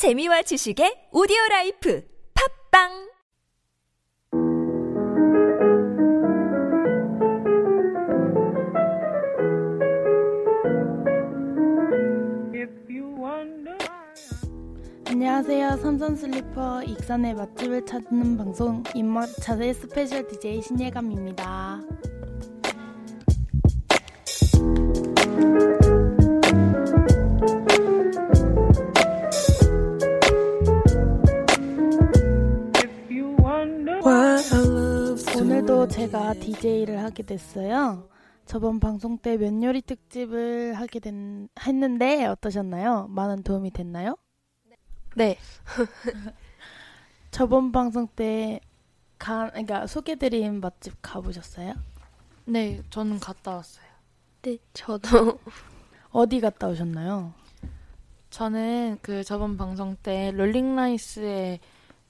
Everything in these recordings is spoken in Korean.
재미와 지식의 오디오 라이프 팟빵 안녕하세요. 삼선 슬리퍼 익산의 맛집을 찾는 방송 입맛 차세 special DJ 신예감입니다. 하게 됐어요. 저번 방송 때 면요리 특집을 하게 된, 했는데 어떠셨나요? 많은 도움이 됐나요? 네. 저번 방송 때 가, 그러니까 소개드린 맛집 가보셨어요? 네, 저는 갔다 왔어요. 네, 저도. 어디 갔다 오셨나요? 저는 그 저번 방송 때 롤링라이스의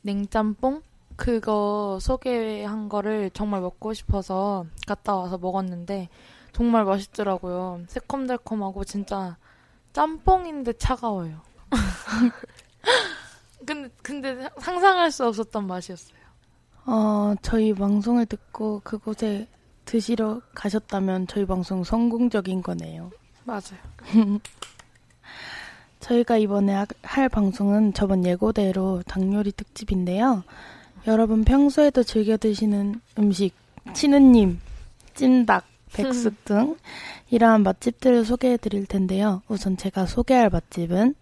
냉짬뽕 그거 소개한 거를 정말 먹고 싶어서 갔다 와서 먹었는데 정말 맛있더라고요. 새콤달콤하고 진짜 짬뽕인데 차가워요. 근데 근데 상상할 수 없었던 맛이었어요. 어, 저희 방송을 듣고 그곳에 드시러 가셨다면 저희 방송 성공적인 거네요. 맞아요. 저희가 이번에 하- 할 방송은 저번 예고대로 닭요리 특집인데요. 여러분 평소에도 즐겨 드시는 음식, 치느님, 찜닭, 백숙 등 이러한 맛집들을 소개해 드릴 텐데요. 우선 제가 소개할 맛집은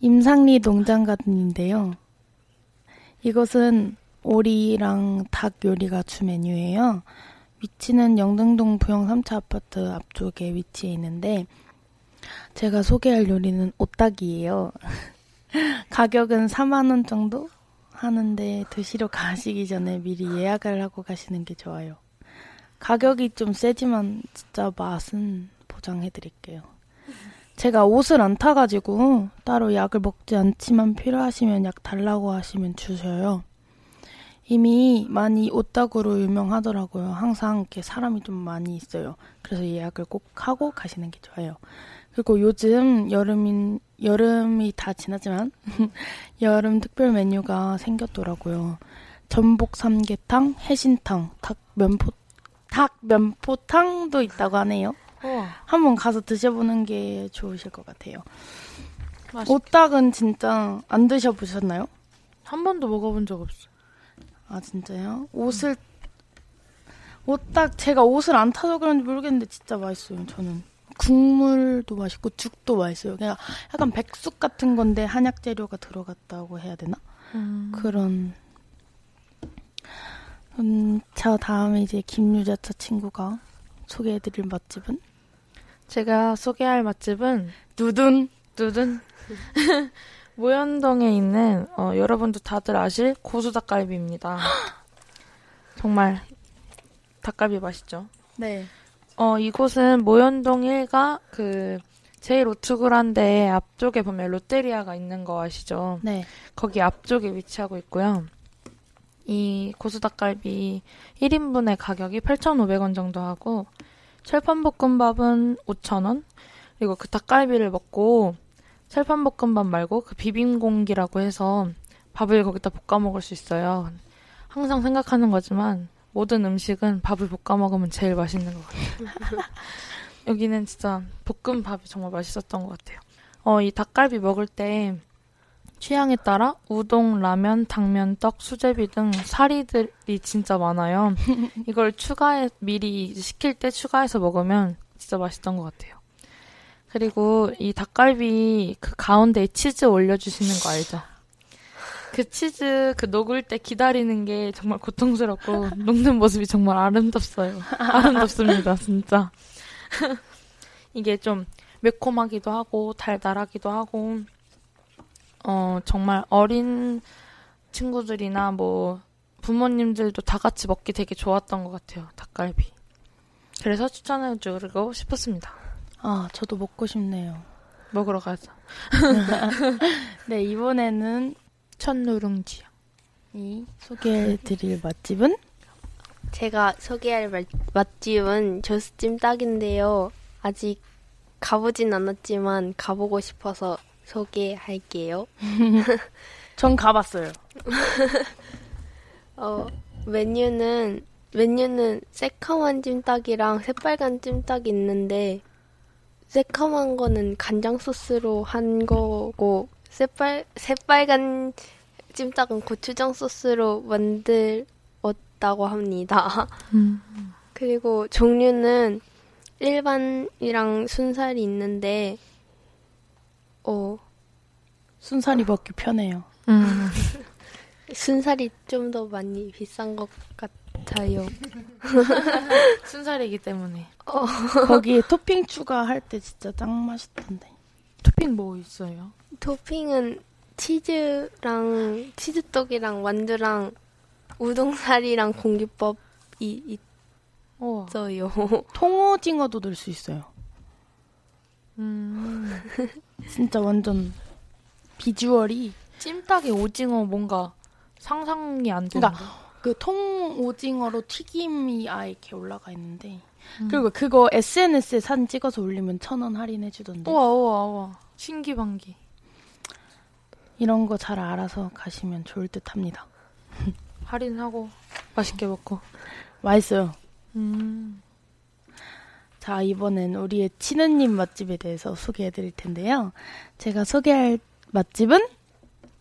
임상리 농장가든인데요. 이곳은 오리랑 닭 요리가 주 메뉴예요. 위치는 영등동 부영 3차 아파트 앞쪽에 위치해 있는데 제가 소개할 요리는 오딱이에요. 가격은 4만 원 정도 하는데 드시러 가시기 전에 미리 예약을 하고 가시는 게 좋아요. 가격이 좀 세지만 진짜 맛은 보장해 드릴게요. 제가 옷을 안 타가지고 따로 약을 먹지 않지만 필요하시면 약 달라고 하시면 주셔요. 이미 많이 오딱으로 유명하더라고요. 항상 이렇게 사람이 좀 많이 있어요. 그래서 예약을 꼭 하고 가시는 게 좋아요. 그리고 요즘 여름인 여름이 다 지났지만 여름 특별 메뉴가 생겼더라고요. 전복 삼계탕, 해신탕, 닭 면포 닭 면포탕도 있다고 하네요. 우와, 한번 가서 드셔보는 게 좋으실 것 같아요. 맛있. 오딱은 진짜 안 드셔보셨나요? 한 번도 먹어본 적 없어요. 아 진짜요? 옷을 오딱 제가 옷을 안 타서 그런지 모르겠는데 진짜 맛있어요. 저는 국물도 맛있고 죽도 맛있어요. 그냥 약간 백숙 같은 건데 한약 재료가 들어갔다고 해야 되나? 음, 그런. 음, 저 다음에 이제 김유자차 친구가 소개해드릴 맛집은 제가 소개할 맛집은 누둔. 누든 모현동에 있는 어, 여러분도 다들 아실 고수 닭갈비입니다. 정말 닭갈비 맛있죠. 네. 어 이곳은 모현동 1가 그 제일 우측그란데 앞쪽에 보면 롯데리아가 있는 거 아시죠? 네. 거기 앞쪽에 위치하고 있고요. 이 고수 닭갈비 1인분의 가격이 8,500원 정도 하고 철판볶음밥은 5,000원 그리고 그 닭갈비를 먹고 철판볶음밥 말고 그 비빔공기라고 해서 밥을 거기다 볶아 먹을 수 있어요. 항상 생각하는 거지만 모든 음식은 밥을 볶아 먹으면 제일 맛있는 것 같아요. 여기는 진짜 볶음밥이 정말 맛있었던 것 같아요. 어, 이 닭갈비 먹을 때 취향에 따라 우동, 라면, 당면, 떡, 수제비 등 사리들이 진짜 많아요. 이걸 추가해 미리 시킬 때 추가해서 먹으면 진짜 맛있던 것 같아요. 그리고 이 닭갈비 그 가운데에 치즈 올려주시는 거 알죠? 그 치즈 그 녹을 때 기다리는 게 정말 고통스럽고 녹는 모습이 정말 아름답어요. 아름답습니다, 진짜. 이게 좀 매콤하기도 하고 달달하기도 하고 어 정말 어린 친구들이나 뭐 부모님들도 다 같이 먹기 되게 좋았던 것 같아요, 닭갈비. 그래서 추천해 주고 싶었습니다. 아, 저도 먹고 싶네요. 먹으러 가자. 네, 이번에는 천누룽지요. 이 소개해드릴 맛집은 제가 소개할 맛, 맛집은 저스찜닭인데요. 아직 가보진 않았지만 가보고 싶어서 소개할게요. 전 가봤어요. 어, 메뉴는 메뉴는 새카만 찜닭이랑 새빨간 찜닭이 있는데 새카만 거는 간장 소스로 한 거고 새빨 새빨간 찜닭은 고추장 소스로 만들었다고 합니다. 음. 그리고 종류는 일반이랑 순살이 있는데 어 순살이 먹기 편해요. 음. 순살이 좀 더 많이 비싼 것 같아요. 순살이기 때문에. 거기에 토핑 추가할 때 진짜 짱 맛있던데. 토핑 뭐 있어요? 토핑은 치즈랑 치즈떡이랑 만두랑 우동사리랑 공깃밥이 우와. 있어요. 통오징어도 넣을 수 있어요. 음. 진짜 완전 비주얼이 찜닭에 오징어 뭔가 상상이 안 되는데. 그러니까 그 통오징어로 튀김이 아예 이렇게 올라가 있는데 음. 그리고 그거 SNS에 사진 찍어서 올리면 천 원 할인해 주던데 우와 우와 우와. 신기반기. 이런 거 잘 알아서 가시면 좋을 듯 합니다. 할인하고 맛있게 먹고. 맛있어요. 음. 자, 이번엔 우리의 친느님 맛집에 대해서 소개해 드릴 텐데요. 제가 소개할 맛집은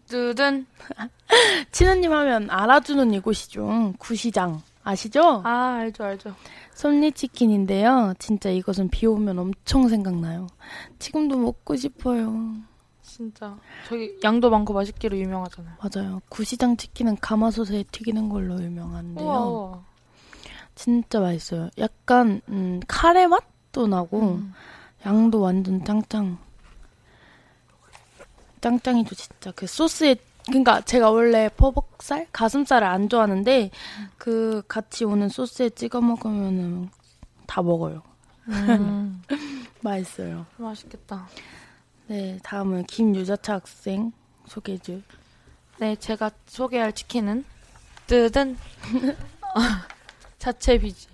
뜨든. 친느님 하면 알아주는 이곳이죠. 구시장. 아시죠? 아 알죠 알죠. 솜니치킨인데요. 진짜 이것은 비 오면 엄청 생각나요. 지금도 먹고 싶어요. 진짜 저기 양도 많고 맛있기로 유명하잖아요. 맞아요. 구시장 치킨은 가마솥에 튀기는 걸로 유명한데요. 우와. 진짜 맛있어요. 약간 음, 카레 맛도 나고 음. 양도 완전 짱짱. 짱짱이죠, 진짜. 그 소스에, 그니까 제가 원래 퍼벅살? 가슴살을 안 좋아하는데, 그 같이 오는 소스에 찍어 먹으면은 다 먹어요. 음. 맛있어요. 맛있겠다. 네, 다음은 김유자차 학생 소개해줄. 네, 제가 소개할 치킨은 뜨든 자체 BGM.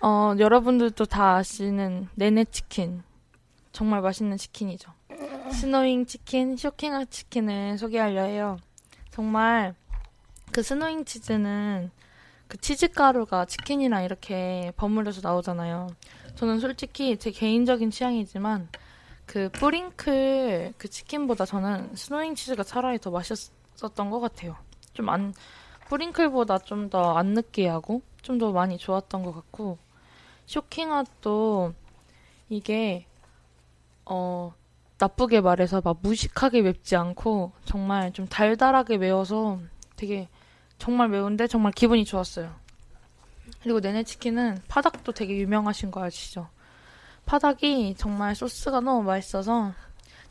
어, 여러분들도 다 아시는 네네 치킨. 정말 맛있는 치킨이죠. 스노잉 치킨, 쇼킹핫 치킨을 소개하려 해요. 정말 그 스노잉 치즈는 그 치즈 가루가 치킨이랑 이렇게 버무려서 나오잖아요. 저는 솔직히 제 개인적인 취향이지만 그 뿌링클 그 치킨보다 저는 스노잉 치즈가 차라리 더 맛있었던 것 같아요. 좀 안, 뿌링클보다 좀 더 안 느끼하고 좀 더 많이 좋았던 것 같고 쇼킹핫도 이게 어 나쁘게 말해서 막 무식하게 맵지 않고 정말 좀 달달하게 매워서 되게 정말 매운데 정말 기분이 좋았어요. 그리고 네네치킨은 파닭도 되게 유명하신 거 아시죠? 파닭이 정말 소스가 너무 맛있어서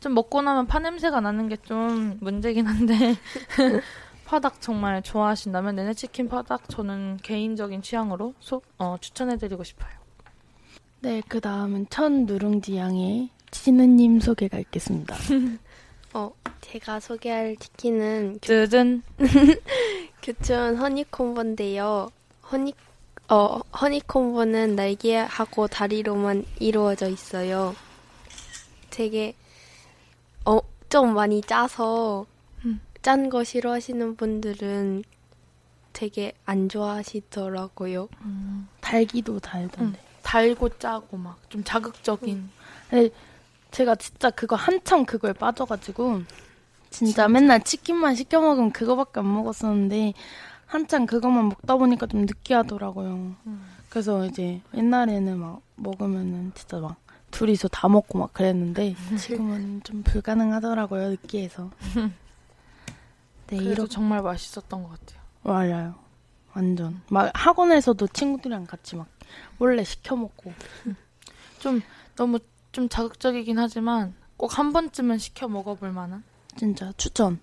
좀 먹고 나면 파 냄새가 나는 게 좀 문제긴 한데 파닭 정말 좋아하신다면 네네치킨 파닭 저는 개인적인 취향으로 소, 어, 추천해드리고 싶어요. 네, 그 다음은 천 누룽지 양의 치느님 소개가 있겠습니다. 어, 제가 소개할 치킨은 교, 뜨든 교촌 허니콤보인데요. 허니 어, 허니콤보는 날개하고 다리로만 이루어져 있어요. 되게 어, 좀 많이 짜서 음. 짠거 싫어하시는 분들은 되게 안 좋아하시더라고요. 달기도 달던데. 달고 짜고 막 좀 자극적인 근데 제가 진짜 그거 한참 그거에 빠져가지고 진짜, 맨날 치킨만 시켜 먹으면 그거밖에 안 먹었었는데 한참 그것만 먹다 보니까 좀 느끼하더라고요. 음. 그래서 이제 옛날에는 막 먹으면은 진짜 막 둘이서 다 먹고 막 그랬는데 지금은 좀 불가능하더라고요 느끼해서. 네 그래도 이렇게 정말 맛있었던 것 같아요. 맞아요. 완전 막 학원에서도 친구들이랑 같이 막 몰래 시켜 먹고 좀 너무 좀 자극적이긴 하지만 꼭 한 번쯤은 시켜 먹어볼 만한 진짜 추천.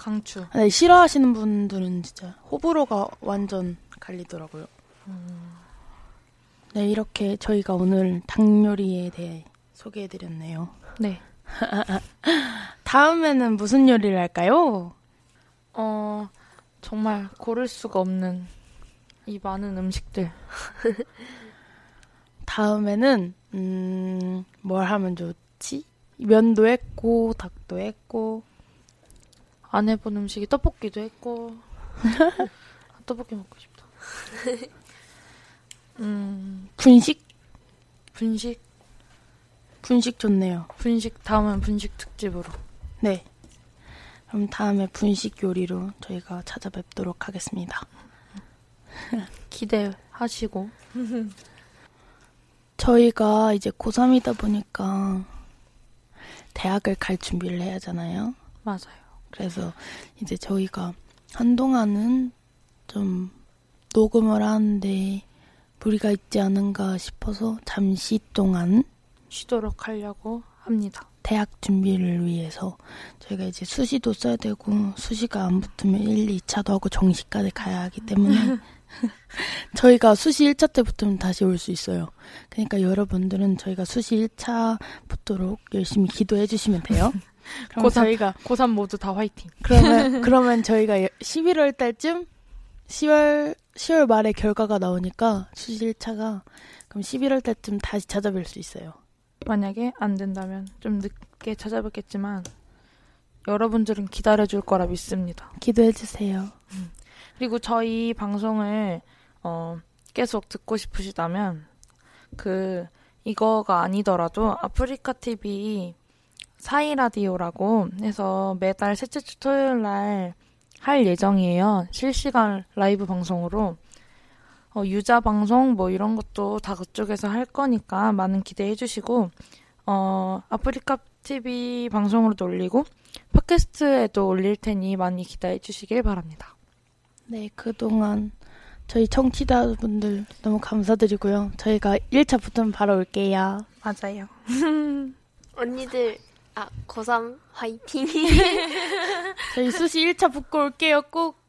강추. 네, 싫어하시는 분들은 진짜 호불호가 완전 갈리더라고요. 네, 이렇게 저희가 오늘 닭 요리에 대해 소개해드렸네요. 네. 다음에는 무슨 요리를 할까요? 어, 정말 고를 수가 없는 이 많은 음식들. 다음에는 음, 뭘 하면 좋지? 면도 했고 닭도 했고 안 해본 음식이 떡볶이도 했고 떡볶이 먹고 싶다. 음 분식 분식 분식 좋네요. 분식 다음은 분식 특집으로. 네. 그럼 다음에 분식 요리로 저희가 찾아뵙도록 하겠습니다. 기대하시고 저희가 이제 고3이다 보니까 대학을 갈 준비를 해야 하잖아요. 맞아요. 그래서 이제 저희가 한동안은 좀 녹음을 하는데 무리가 있지 않은가 싶어서 잠시 동안 쉬도록 하려고 합니다. 대학 준비를 위해서 저희가 이제 수시도 써야 되고 수시가 안 붙으면 1, 2차도 하고 정시까지 가야 하기 때문에 저희가 수시 1차 때 붙으면 다시 올 수 있어요. 그러니까 여러분들은 저희가 수시 1차 붙도록 열심히 기도해 주시면 돼요. 그럼 고3 저희가 고3 모두 다 화이팅. 그러면 그러면 저희가 11월 달쯤 10월 10월 말에 결과가 나오니까 수시 1차가 그럼 11월 달쯤 다시 찾아뵐 수 있어요. 만약에 안 된다면 좀 늦게 찾아뵙겠지만 여러분들은 기다려줄 거라 믿습니다. 기도해 주세요. 그리고 저희 방송을 어, 계속 듣고 싶으시다면 그 이거가 아니더라도 아프리카 TV 사이 라디오라고 해서 매달 셋째 주 토요일 날 할 예정이에요. 실시간 라이브 방송으로 어, 유자 방송 뭐 이런 것도 다 그쪽에서 할 거니까 많은 기대해 주시고 어, 아프리카 TV 방송으로도 올리고 팟캐스트에도 올릴 테니 많이 기대해 주시길 바랍니다. 네, 그동안 저희 청취자분들 너무 감사드리고요. 저희가 1차 붙으면 바로 올게요. 맞아요. 언니들 아 고3 화이팅. 저희 수시 1차 붙고 올게요, 꼭.